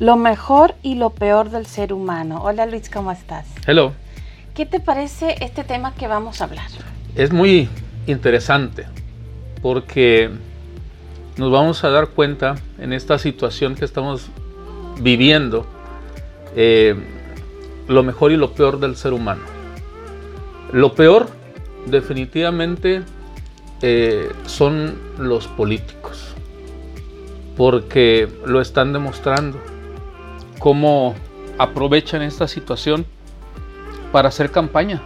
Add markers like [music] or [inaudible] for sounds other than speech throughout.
Lo mejor y lo peor del ser humano. Hola Luis, ¿cómo estás? Hello. ¿Qué te parece este tema que vamos a hablar? Es muy interesante porque nos vamos a dar cuenta en esta situación que estamos viviendo eh, lo mejor y lo peor del ser humano. Lo peor definitivamente eh, son los políticos porque lo están demostrando cómo aprovechan esta situación para hacer campaña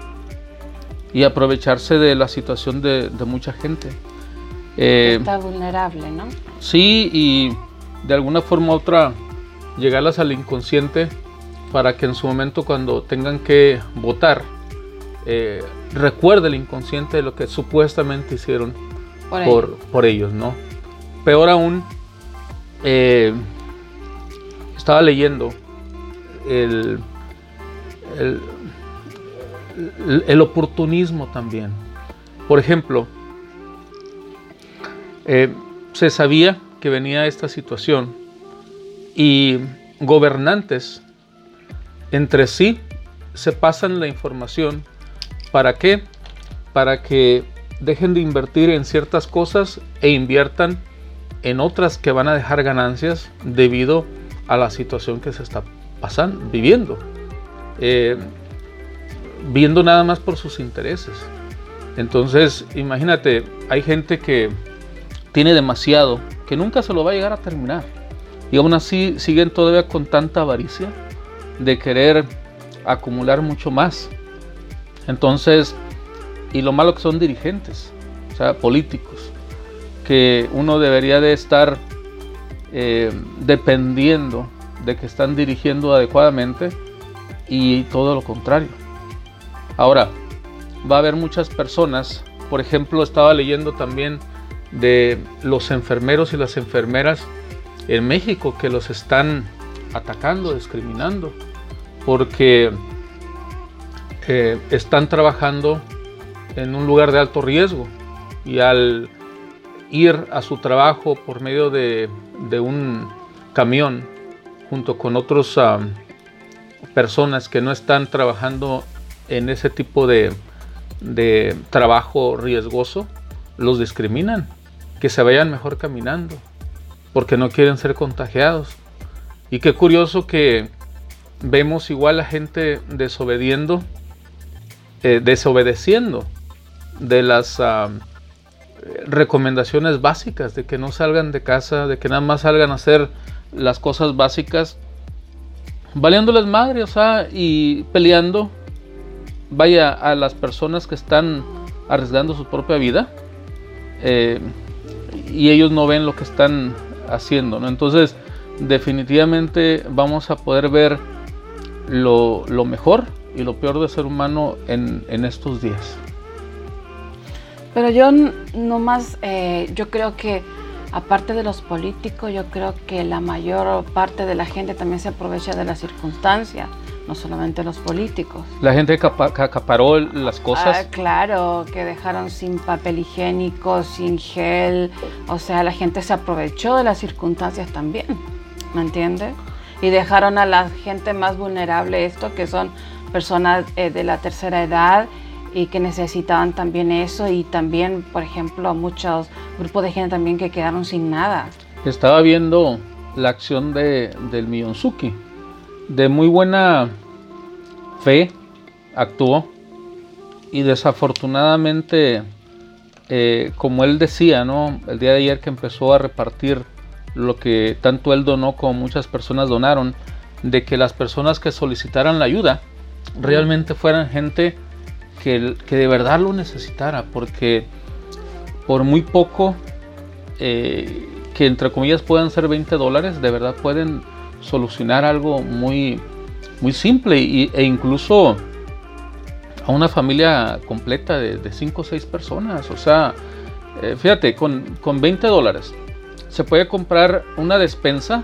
y aprovecharse de la situación de, mucha gente. Eh, Está vulnerable, ¿no? Sí, y de alguna forma u otra llegarlas al inconsciente para que en su momento cuando tengan que votar, eh, recuerde el inconsciente de lo que supuestamente hicieron por, ellos, ¿no? Peor aún, eh, estaba leyendo el, el, oportunismo también. Por ejemplo, eh, se sabía que venía esta situación y gobernantes entre sí se pasan la información. ¿Para qué? Para que dejen de invertir en ciertas cosas e inviertan en otras que van a dejar ganancias debido a a la situación que se está pasando, viviendo. Eh, viendo nada más por sus intereses. Entonces, imagínate, hay gente que tiene demasiado, que nunca se lo va a llegar a terminar. Y aún así siguen todavía con tanta avaricia de querer acumular mucho más. Entonces, y lo malo que son dirigentes, o sea, políticos, que uno debería de estar eh, dependiendo de que están dirigiendo adecuadamente y todo lo contrario. Ahora, va a haber muchas personas, por ejemplo, estaba leyendo también de los enfermeros y las enfermeras en México que los están atacando, discriminando, porque eh, están trabajando en un lugar de alto riesgo y al ir a su trabajo por medio de, un camión junto con otras personas que no están trabajando en ese tipo de, de trabajo riesgoso, los discriminan, que se vayan mejor caminando, porque no quieren ser contagiados. Y qué curioso que vemos igual a gente desobediendo, eh, desobedeciendo de las recomendaciones básicas de que no salgan de casa, de que nada más salgan a hacer las cosas básicas, valiéndoles madre, o y peleando, vaya, a las personas que están arriesgando su propia vida, eh, y ellos no ven lo que están haciendo. Entonces, definitivamente vamos a poder ver lo, mejor y lo peor de ser humano en estos días. Pero yo no más, eh, yo creo que aparte de los políticos, yo creo que la mayor parte de la gente también se aprovecha de las circunstancias, no solamente los políticos. La gente que acaparó las cosas. Ah, claro, que dejaron sin papel higiénico, sin gel, o sea, la gente se aprovechó de las circunstancias también, ¿me entiendes? Y dejaron a la gente más vulnerable esto, que son personas eh, de la tercera edad y que necesitaban también eso y también, por ejemplo, muchos grupos de gente también que quedaron sin nada. Estaba viendo la acción de, del Miyonzuki. De muy buena fe actuó y desafortunadamente, eh, como él decía, ¿no? el día de ayer que empezó a repartir lo que tanto él donó como muchas personas donaron, de que las personas que solicitaran la ayuda realmente fueran gente que, de verdad lo necesitara, porque por muy poco eh, que entre comillas puedan ser 20 dólares, de verdad pueden solucionar algo muy, muy simple e incluso a una familia completa de 5 o 6 personas. O sea, eh, fíjate, con, con 20 dólares se puede comprar una despensa.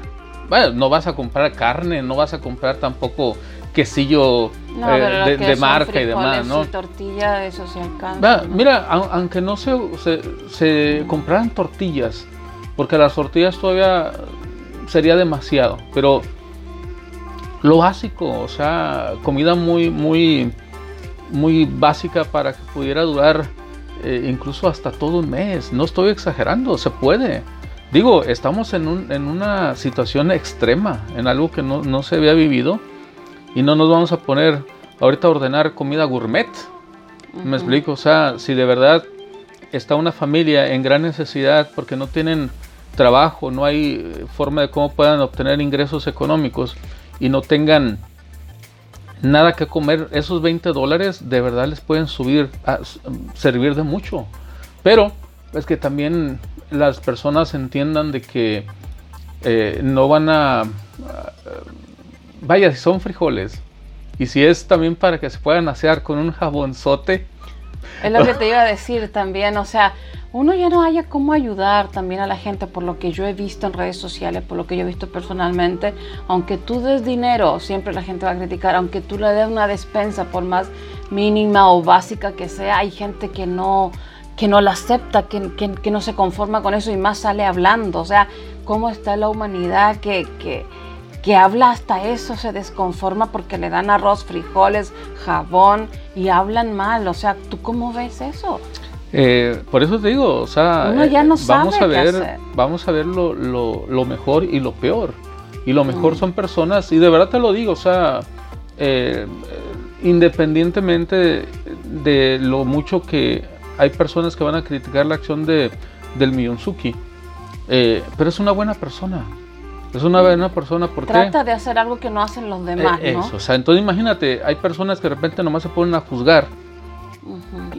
No vas a comprar carne, no vas a comprar tampoco quesillo eh, de, marca y demás, ¿no? tortilla, eso se alcanza. Mira, aunque no se, se, compraran tortillas, porque las tortillas todavía sería demasiado, pero lo básico, o sea, comida muy, muy, muy básica para que pudiera durar eh, incluso hasta todo un mes. No estoy exagerando, se puede. Digo, estamos en, un, en una situación extrema, en algo que no, no, se había vivido y no nos vamos a poner ahorita a ordenar comida gourmet. Me explico, o sea, si de verdad está una familia en gran necesidad porque no tienen trabajo, no hay eh, forma de cómo puedan obtener ingresos económicos y no tengan nada que comer, esos 20 dólares de verdad les pueden subir, a, servir de mucho. Pero es que también las personas entiendan de que eh, no van a, vaya, si son frijoles y si es también para que se puedan asear con un jabonzote. Es lo que te iba a decir también, o sea, uno ya no haya cómo ayudar también a la gente por lo que yo he visto en redes sociales, por lo que yo he visto personalmente. Aunque tú des dinero, siempre la gente va a criticar, aunque tú le des una despensa, por más mínima o básica que sea, hay gente que no, que no la acepta, que, que, no se conforma con eso y más sale hablando. O sea, cómo está la humanidad que, que, que habla hasta eso, se desconforma porque le dan arroz, frijoles, jabón y hablan mal. O sea, ¿tú cómo ves eso? Eh, por eso te digo, o sea, ya no eh, vamos, a ver, vamos a ver lo, lo, mejor y lo peor. Y lo mejor mm. son personas, y de verdad te lo digo, o sea, eh, independientemente de lo mucho que hay personas que van a criticar la acción de, del Miyonzuki, pero es una buena persona. Es una buena persona porque... Trata de hacer algo que no hacen los demás, ¿no? Eso, o sea, entonces imagínate, hay personas que de repente nomás se ponen a juzgar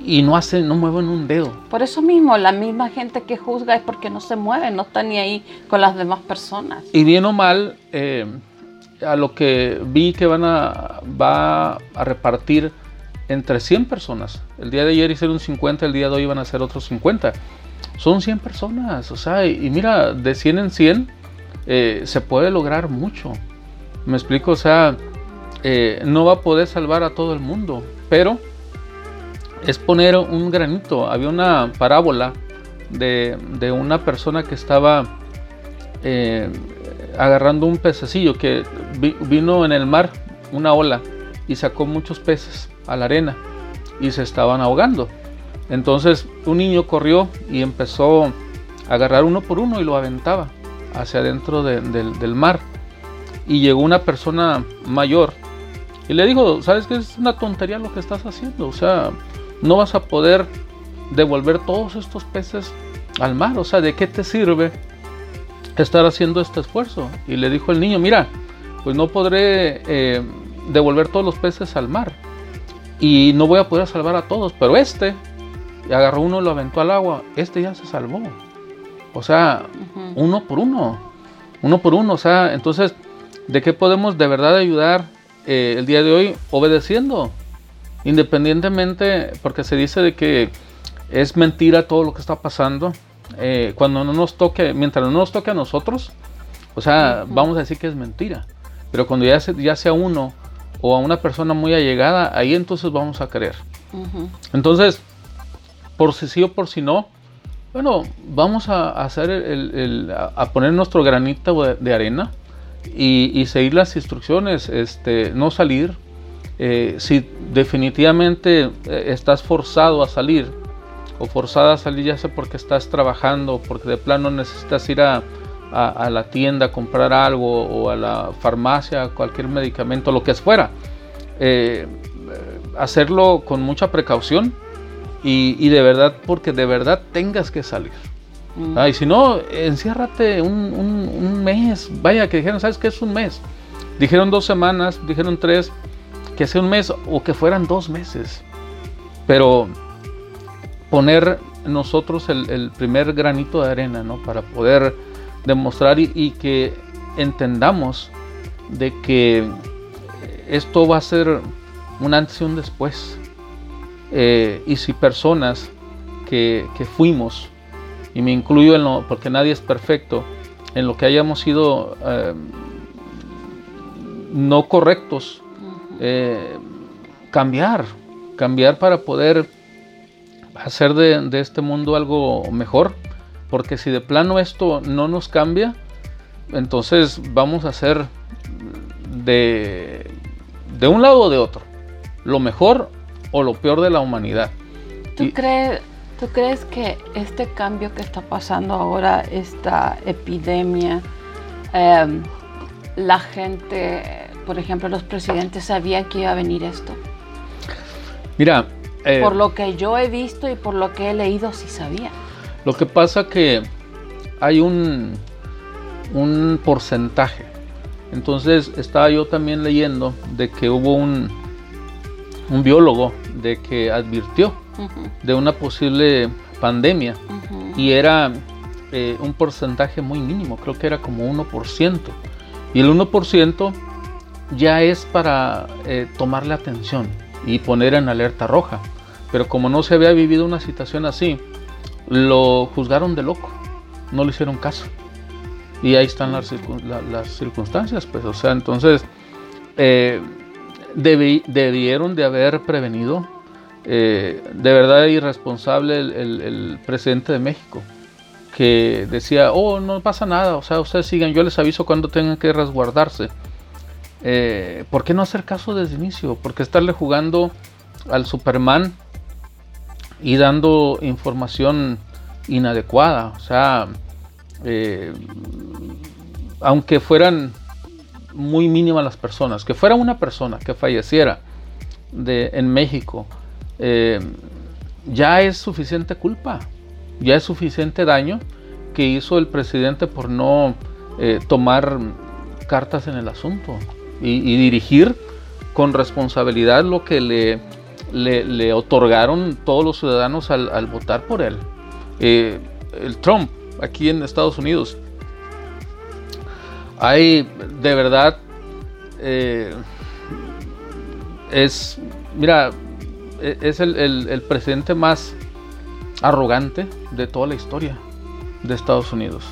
y no hacen, no mueven un dedo. Por eso mismo, la misma gente que juzga es porque no se mueve, no está ni ahí con las demás personas. Y bien o mal, eh, a lo que vi que van a, va a repartir entre 100 personas. El día de ayer hicieron 50, el día de hoy van a ser otros 50. Son 100 personas, o sea, y, mira, de 100 en 100 eh, se puede lograr mucho. Me explico, o sea, eh, no va a poder salvar a todo el mundo, pero es poner un granito. Había una parábola de, una persona que estaba eh, agarrando un pececillo que vino en el mar, una ola, y sacó muchos peces a la arena y se estaban ahogando. Entonces un niño corrió y empezó a agarrar uno por uno y lo aventaba hacia adentro del mar. Y llegó una persona mayor y le dijo, ¿sabes qué? Es una tontería lo que estás haciendo. O sea, no vas a poder devolver todos estos peces al mar. O sea, ¿de qué te sirve estar haciendo este esfuerzo? Y le dijo el niño, mira, pues no podré eh, devolver todos los peces al mar. Y no voy a poder salvar a todos, pero este, agarró uno y lo aventó al agua, este ya se salvó. O sea, uno por uno, uno por uno. O sea, entonces, ¿de qué podemos de verdad ayudar eh, el día de hoy? Obedeciendo Independientemente, porque se dice de que es mentira todo lo que está pasando, eh, cuando no nos toque, mientras no nos toque a nosotros, o sea, vamos a decir que es mentira. Pero cuando ya, ya sea uno o a una persona muy allegada, ahí entonces vamos a creer. Entonces, por si sí o por si no, bueno, vamos a poner nuestro granito de, arena y, y, seguir las instrucciones, este, no salir, eh, si definitivamente eh, estás forzado a salir o forzada a salir ya sea porque estás trabajando porque de plano necesitas ir a, la tienda a comprar algo o a la farmacia, cualquier medicamento, lo que fuera, eh, hacerlo con mucha precaución y, de verdad, porque de verdad tengas que salir. Mm. y si no, enciérrate un, un, mes. Vaya, que dijeron, ¿sabes qué es un mes? Dijeron dos semanas, dijeron tres que sea un mes o que fueran dos meses. Pero poner nosotros el, primer granito de arena, ¿no? Para poder demostrar y, que entendamos de que esto va a ser un antes y un después. Eh, y si personas que, fuimos, y me incluyo en lo, porque nadie es perfecto, en lo que hayamos sido eh, no correctos eh, cambiar, cambiar para poder hacer de, este mundo algo mejor. Porque si de plano esto no nos cambia, entonces vamos a ser de, de un lado o de otro, lo mejor o lo peor de la humanidad. ¿Tú, crees, ¿Tú crees que este cambio que está pasando ahora, esta epidemia, em, la gente, por ejemplo, los presidentes sabían que iba a venir esto? Mira, eh, por lo que yo he visto y por lo que he leído, sí sabían. Lo que pasa que hay un, un porcentaje. Entonces estaba yo también leyendo de que hubo un, un biólogo de que advirtió de una posible pandemia y era eh, un porcentaje muy mínimo, creo que era como 1%. Y el 1% ya es para eh, tomarle atención y poner en alerta roja. Pero como no se había vivido una situación así, lo juzgaron de loco, no le hicieron caso. Y ahí están las, circunstancias, pues, o sea, entonces eh, debieron de haber prevenido. Eh, de verdad irresponsable el, presidente de México, que decía, oh, no pasa nada, o sea, ustedes sigan, yo les aviso cuando tengan que resguardarse. Eh, ¿Por qué no hacer caso desde el inicio? ¿Por qué estarle jugando al Superman y dando información inadecuada. O sea, eh, aunque fueran muy mínimas las personas, que fuera una persona que falleciera en México, eh, ya es suficiente culpa, ya es suficiente daño que hizo el presidente por no eh, tomar cartas en el asunto y dirigir con responsabilidad lo que le le, otorgaron todos los ciudadanos al, votar por él. Eh, el Trump, aquí en Estados Unidos, hay de verdad, eh, es, mira, e, es el, presidente más arrogante de toda la historia de Estados Unidos.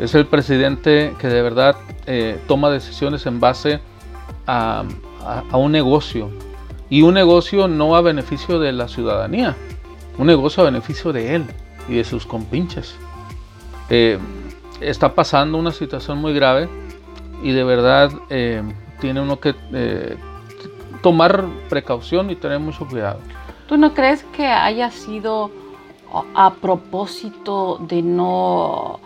Es el presidente que de verdad eh, toma decisiones en base a, un negocio, y un negocio no a beneficio de la ciudadanía, un negocio a beneficio de él y de sus compinches. Eh, está pasando una situación muy grave y de verdad eh, tiene uno que eh, tomar precaución y tener mucho cuidado. ¿Tú no crees que haya sido a propósito de no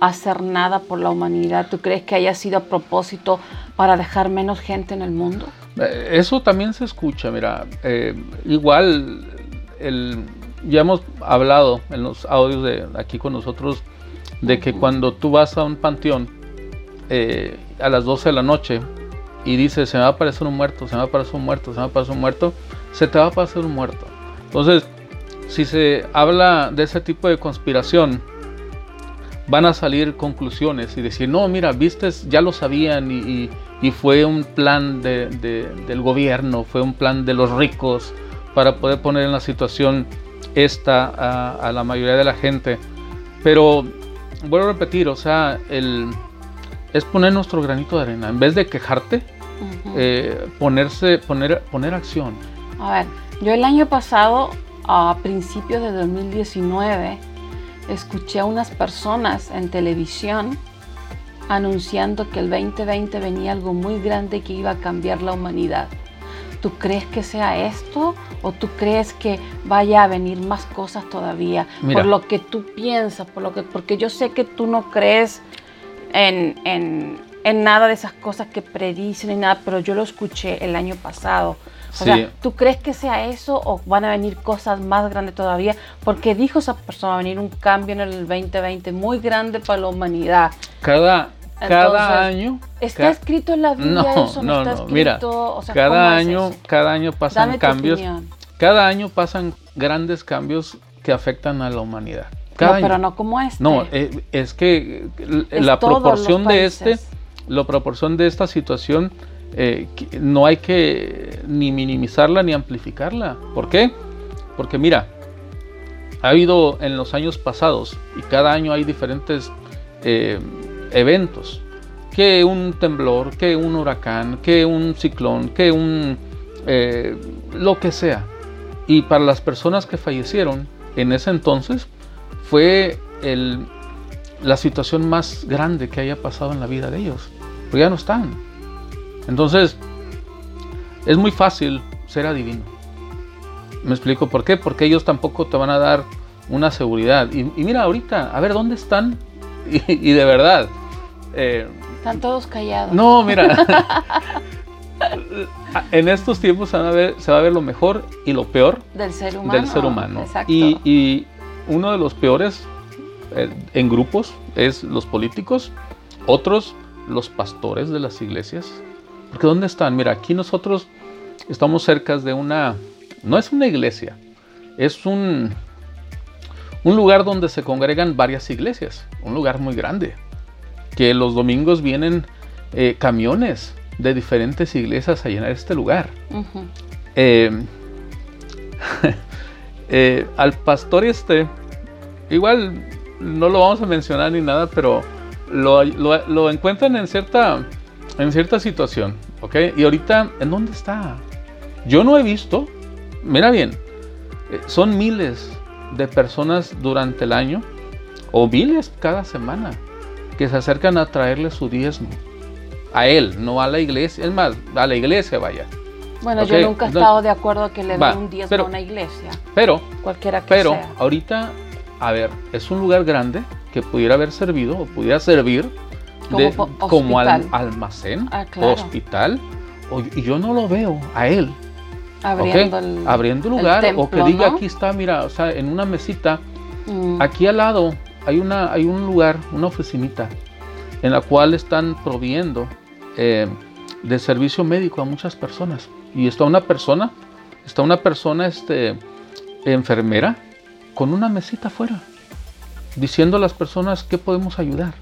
hacer nada por la humanidad? ¿Tú crees que haya sido a propósito para dejar menos gente en el mundo? Eh, eso también se escucha, mira, eh, igual ya hemos hablado en los audios de aquí con nosotros de que cuando tú vas a un panteón eh, a las 12 de la noche y dices se me va a aparecer un muerto, se me va a aparecer un muerto, se me va a aparecer un muerto, se te va a aparecer un muerto. Entonces, si se habla de ese tipo de conspiración, van a salir conclusiones y decir, no, mira, viste, ya lo sabían y, fue un plan del gobierno, fue un plan de los ricos para poder poner en la situación esta a, la mayoría de la gente. Pero vuelvo a repetir, o sea, el, es poner nuestro granito de arena. En vez de quejarte, eh, ponerse, poner, poner acción. A ver, yo el año pasado, a principios de 2019, escuché a unas personas en televisión anunciando que el 2020 venía algo muy grande que iba a cambiar la humanidad. ¿Tú crees que sea esto o tú crees que vaya a venir más cosas todavía? Por lo que tú piensas, por lo que, porque yo sé que tú no crees en, en, en nada de esas cosas que predicen ni nada, pero yo lo escuché el año pasado o sea, ¿tú crees que sea eso o van a venir cosas más grandes todavía? Porque dijo esa persona, va a venir un cambio en el 2020 muy grande para la humanidad. Cada, cada año. ¿Está escrito en la Biblia no, eso? No, no, no. Mira, cada año, cada año pasan cambios. Cada año pasan grandes cambios que afectan a la humanidad. no, pero no como este. No, eh, es que la proporción de este, la proporción de esta situación eh, no hay que ni minimizarla ni amplificarla. ¿Por qué? Porque mira, ha habido en los años pasados y cada año hay diferentes eh, eventos. Que un temblor, que un huracán, que un ciclón, que un... Eh, lo que sea. Y para las personas que fallecieron en ese entonces fue la situación más grande que haya pasado en la vida de ellos. Porque ya no están Entonces, es muy fácil ser adivino. ¿Me explico por qué? Porque ellos tampoco te van a dar una seguridad. Y, mira, ahorita, a ver, ¿dónde están? [laughs] Y, de verdad. Eh, están todos callados. No, mira. [laughs] en estos tiempos se va, a ver, se va, a ver, lo mejor y lo peor del ser humano. Del ser humano. Y, y, uno de los peores eh, en grupos es los políticos, otros los pastores de las iglesias. Porque ¿dónde están? Mira, aquí nosotros estamos cerca de una, no es una iglesia, es un, un lugar donde se congregan varias iglesias, un lugar muy grande, que los domingos vienen eh, camiones de diferentes iglesias a llenar este lugar. Eh, [laughs] eh, al pastor este, igual no lo vamos a mencionar ni nada, pero lo, lo encuentran en cierta, en cierta situación, ¿ok? Y ahorita, ¿en dónde está? Yo no he visto, mira bien, eh, son miles de personas durante el año, o miles cada semana, que se acercan a traerle su diezmo. A él, no a la iglesia. Es más, a la iglesia vaya. Bueno, yo nunca he estado de acuerdo que le den un diezmo a una iglesia. Pero, cualquiera que pero, ahorita, a ver, es un lugar grande que pudiera haber servido o pudiera servir como, almacén, ah, hospital, y yo no lo veo a él Abriendo, el, Abriendo lugar o que diga aquí está, mira, o sea, en una mesita, mm. aquí al lado hay, una, hay un lugar, una oficinita, en la cual están proviendo eh, de servicio médico a muchas personas. Y está una persona, está una persona este, enfermera con una mesita afuera, diciendo a las personas qué podemos ayudar.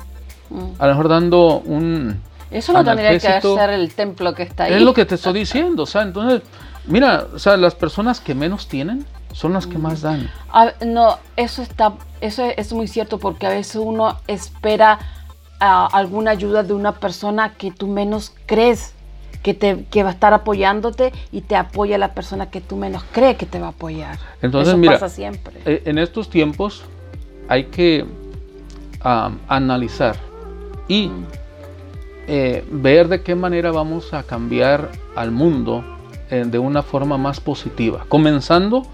Mm. A lo mejor dando un... Eso no tendría que ser el templo que está ahí. Es lo que te estoy diciendo, o sea, entonces Mira, o sea, las personas que menos tienen son las que más dan. no, eso está, eso es muy cierto porque a veces uno espera ah, alguna ayuda de una persona que tú menos crees que, te, que va a estar apoyándote y te apoya la persona que tú menos crees que te va a apoyar. Entonces, Eso mira, pasa siempre. Eh, en estos tiempos hay que analizar y mm. eh, ver de qué manera vamos a cambiar al mundo eh, de una forma más positiva, comenzando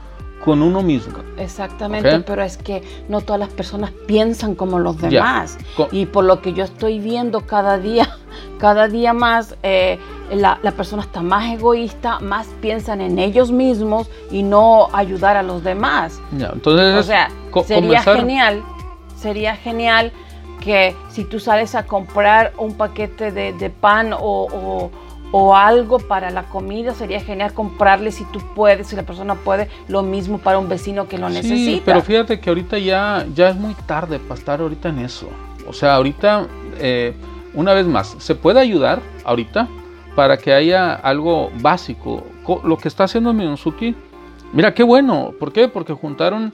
con uno mismo. Exactamente, pero es que no todas las personas piensan como los demás. Y por lo que yo estoy viendo cada día, [laughs] cada día más, eh, la, persona está más egoísta, más piensan en ellos mismos y no ayudar a los demás. entonces, o sea, sería genial, sería genial que si tú sales a comprar un paquete de, pan o o algo para la comida, sería genial comprarle si tú puedes, si la persona puede, lo mismo para un vecino que lo sí, necesita. Pero fíjate que ahorita ya, ya es muy tarde para estar ahorita en eso. O sea, ahorita, eh, una vez más, se puede ayudar ahorita para que haya algo básico. Lo que está haciendo Miyonzuki, mira qué bueno. ¿Por qué? Porque juntaron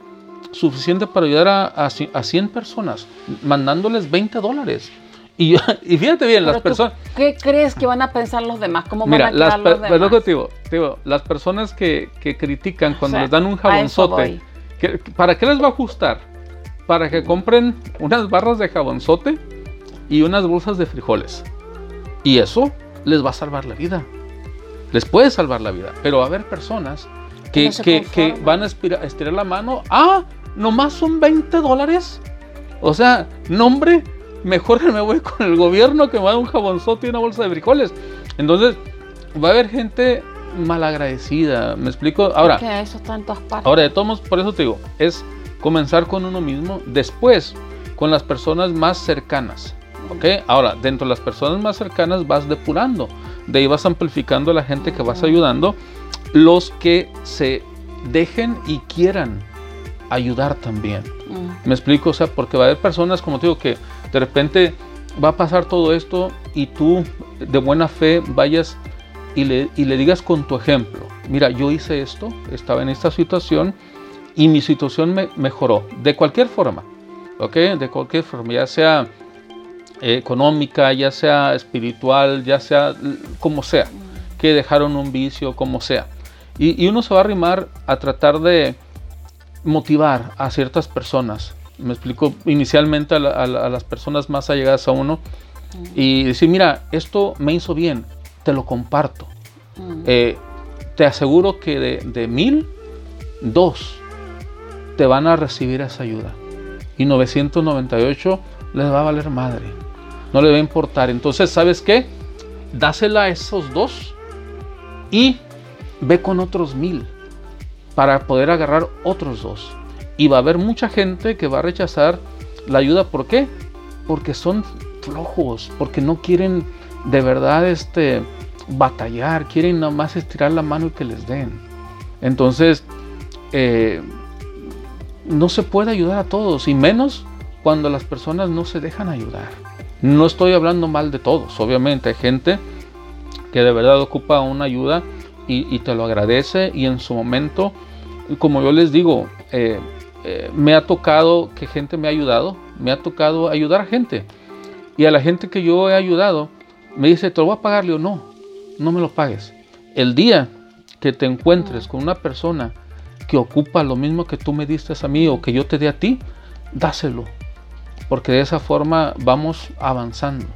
suficiente para ayudar a, a, a 100 personas, mandándoles 20 dólares. [laughs] Y, fíjate bien, las personas... ¿Qué crees que van a pensar los demás? ¿Cómo van a las, los demás? digo, digo, las personas que, que critican cuando les dan un jabonzote, ¿para qué les va a ajustar? Para que compren unas barras de jabonzote y unas bolsas de frijoles. Y eso les va a salvar la vida. Les puede salvar la vida. Pero va a haber personas que, que, que van a estirar la mano. Ah, nomás son 20 dólares. O sea, nombre mejor [laughs] me voy con el gobierno que me da un jabonzote y una bolsa de frijoles. Entonces, va a haber gente malagradecida, ¿me explico? Ahora, eso está en todas partes. Ahora, de todos por eso te digo, es comenzar con uno mismo, después con las personas más cercanas. ¿Ok? Ahora, dentro de las personas más cercanas vas depurando. De ahí vas amplificando a la gente que vas ayudando. Los que se dejen y quieran ayudar también. ¿Me explico? O sea, porque va a haber personas, como te digo, que de repente va a pasar todo esto y tú de buena fe vayas y le, digas con tu ejemplo, mira, yo hice esto, estaba en esta situación y mi situación me mejoró, de cualquier forma, ¿ok? De cualquier forma, ya sea económica, ya sea espiritual, ya sea como sea, que dejaron un vicio, como sea. Y, y uno se va a arrimar a tratar de motivar a ciertas personas me explico, inicialmente a, las personas más allegadas a uno y decir, mira, esto me hizo bien, te lo comparto. Mm. Eh, te aseguro que de, de mil, dos te van a recibir esa ayuda. Y 998 les va a valer madre. No le va a importar. Entonces, ¿sabes qué? Dásela a esos dos y ve con otros mil para poder agarrar otros dos. Y va a haber mucha gente que va a rechazar la ayuda. ¿Por qué? Porque son flojos, porque no quieren de verdad este, batallar, quieren nada más estirar la mano y que les den. Entonces, eh, no se puede ayudar a todos, y menos cuando las personas no se dejan ayudar. No estoy hablando mal de todos, obviamente hay gente que de verdad ocupa una ayuda y, te lo agradece y en su momento, como yo les digo, eh, eh, me ha tocado que gente me ha ayudado, me ha tocado ayudar a gente. Y a la gente que yo he ayudado, me dice, te lo voy a pagar, o no, no me lo pagues. El día que te encuentres con una persona que ocupa lo mismo que tú me diste a mí o que yo te dé a ti, dáselo. Porque de esa forma vamos avanzando.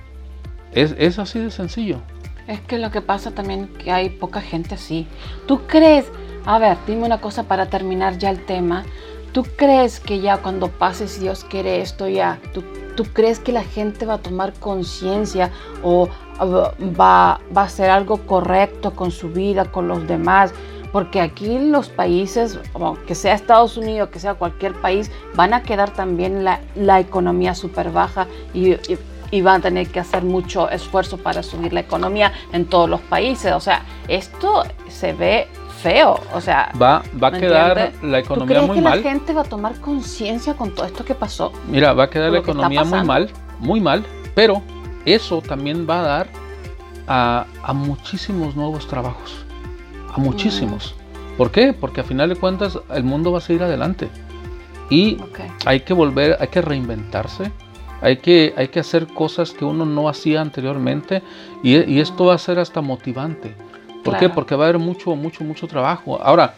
Es, es así de sencillo. Es que lo que pasa también que hay poca gente así. ¿Tú crees? A ver, dime una cosa para terminar ya el tema. ¿Tú crees que ya cuando pase, si Dios quiere esto ya, ¿tú, tú crees que la gente va a tomar conciencia o va, va a hacer algo correcto con su vida, con los demás? Porque aquí los países, que sea Estados Unidos, que sea cualquier país, van a quedar también la, la economía súper baja y, y- y van a tener que hacer mucho esfuerzo para subir la economía en todos los países. O sea, esto se ve feo. O sea, Va, va a ¿me quedar entiendes? la ¿tú economía crees muy que mal. la gente va a tomar conciencia con todo esto que pasó? Mira, va a quedar la que economía muy mal, muy mal, pero eso también va a dar a, a muchísimos nuevos trabajos, a muchísimos. Mm. ¿Por qué? Porque a final de cuentas el mundo va a seguir adelante y Ok. hay que volver, hay que reinventarse, hay que, hay que hacer cosas que uno no hacía anteriormente y, y esto va a ser hasta motivante. ¿Por qué? Porque va a haber mucho, mucho, mucho trabajo. Ahora,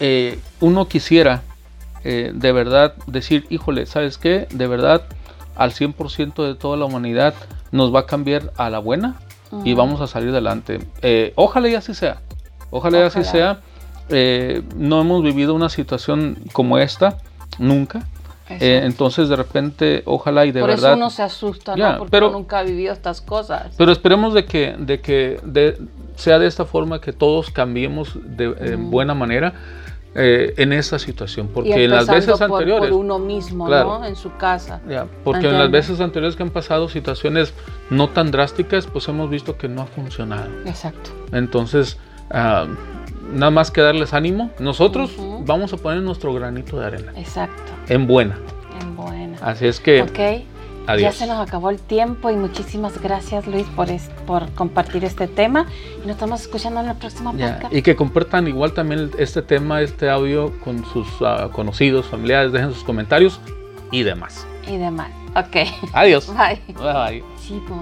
eh, uno quisiera eh, de verdad decir, híjole, ¿sabes qué? De verdad, al 100% de toda la humanidad nos va a cambiar a la buena y Ujú. vamos a salir adelante. Eh, ojalá y así sea. Ojalá y así Ojalá. sea. Eh, no hemos vivido una situación como esta nunca. Eh, entonces, de repente, ojalá y de Por verdad. eso uno se asusta, ¿no? Porque pero- uno nunca ha vivido estas cosas. Pero esperemos de que, de que de- sea de esta forma que todos cambiemos de Ujú. buena manera eh, en esa situación. Porque en las veces por, anteriores. por uno mismo, Claro. ¿no? En su casa. Ya, porque en las veces anteriores que han pasado situaciones no tan drásticas, pues hemos visto que no ha funcionado. Exacto. Entonces, ah, nada más que darles ánimo. Nosotros vamos a poner nuestro granito de arena. Exacto. En buena. En buena. Así es que, ok. Ya adiós. se nos acabó el tiempo y muchísimas gracias Luis por, es- por compartir este tema y nos estamos escuchando en el próximo Ya, podcast. Y que compartan igual también este tema, este audio con sus ah, conocidos, familiares, dejen sus comentarios y demás. Y demás. Ok. Adiós. [laughs] Bye. Bye. Sí, pues.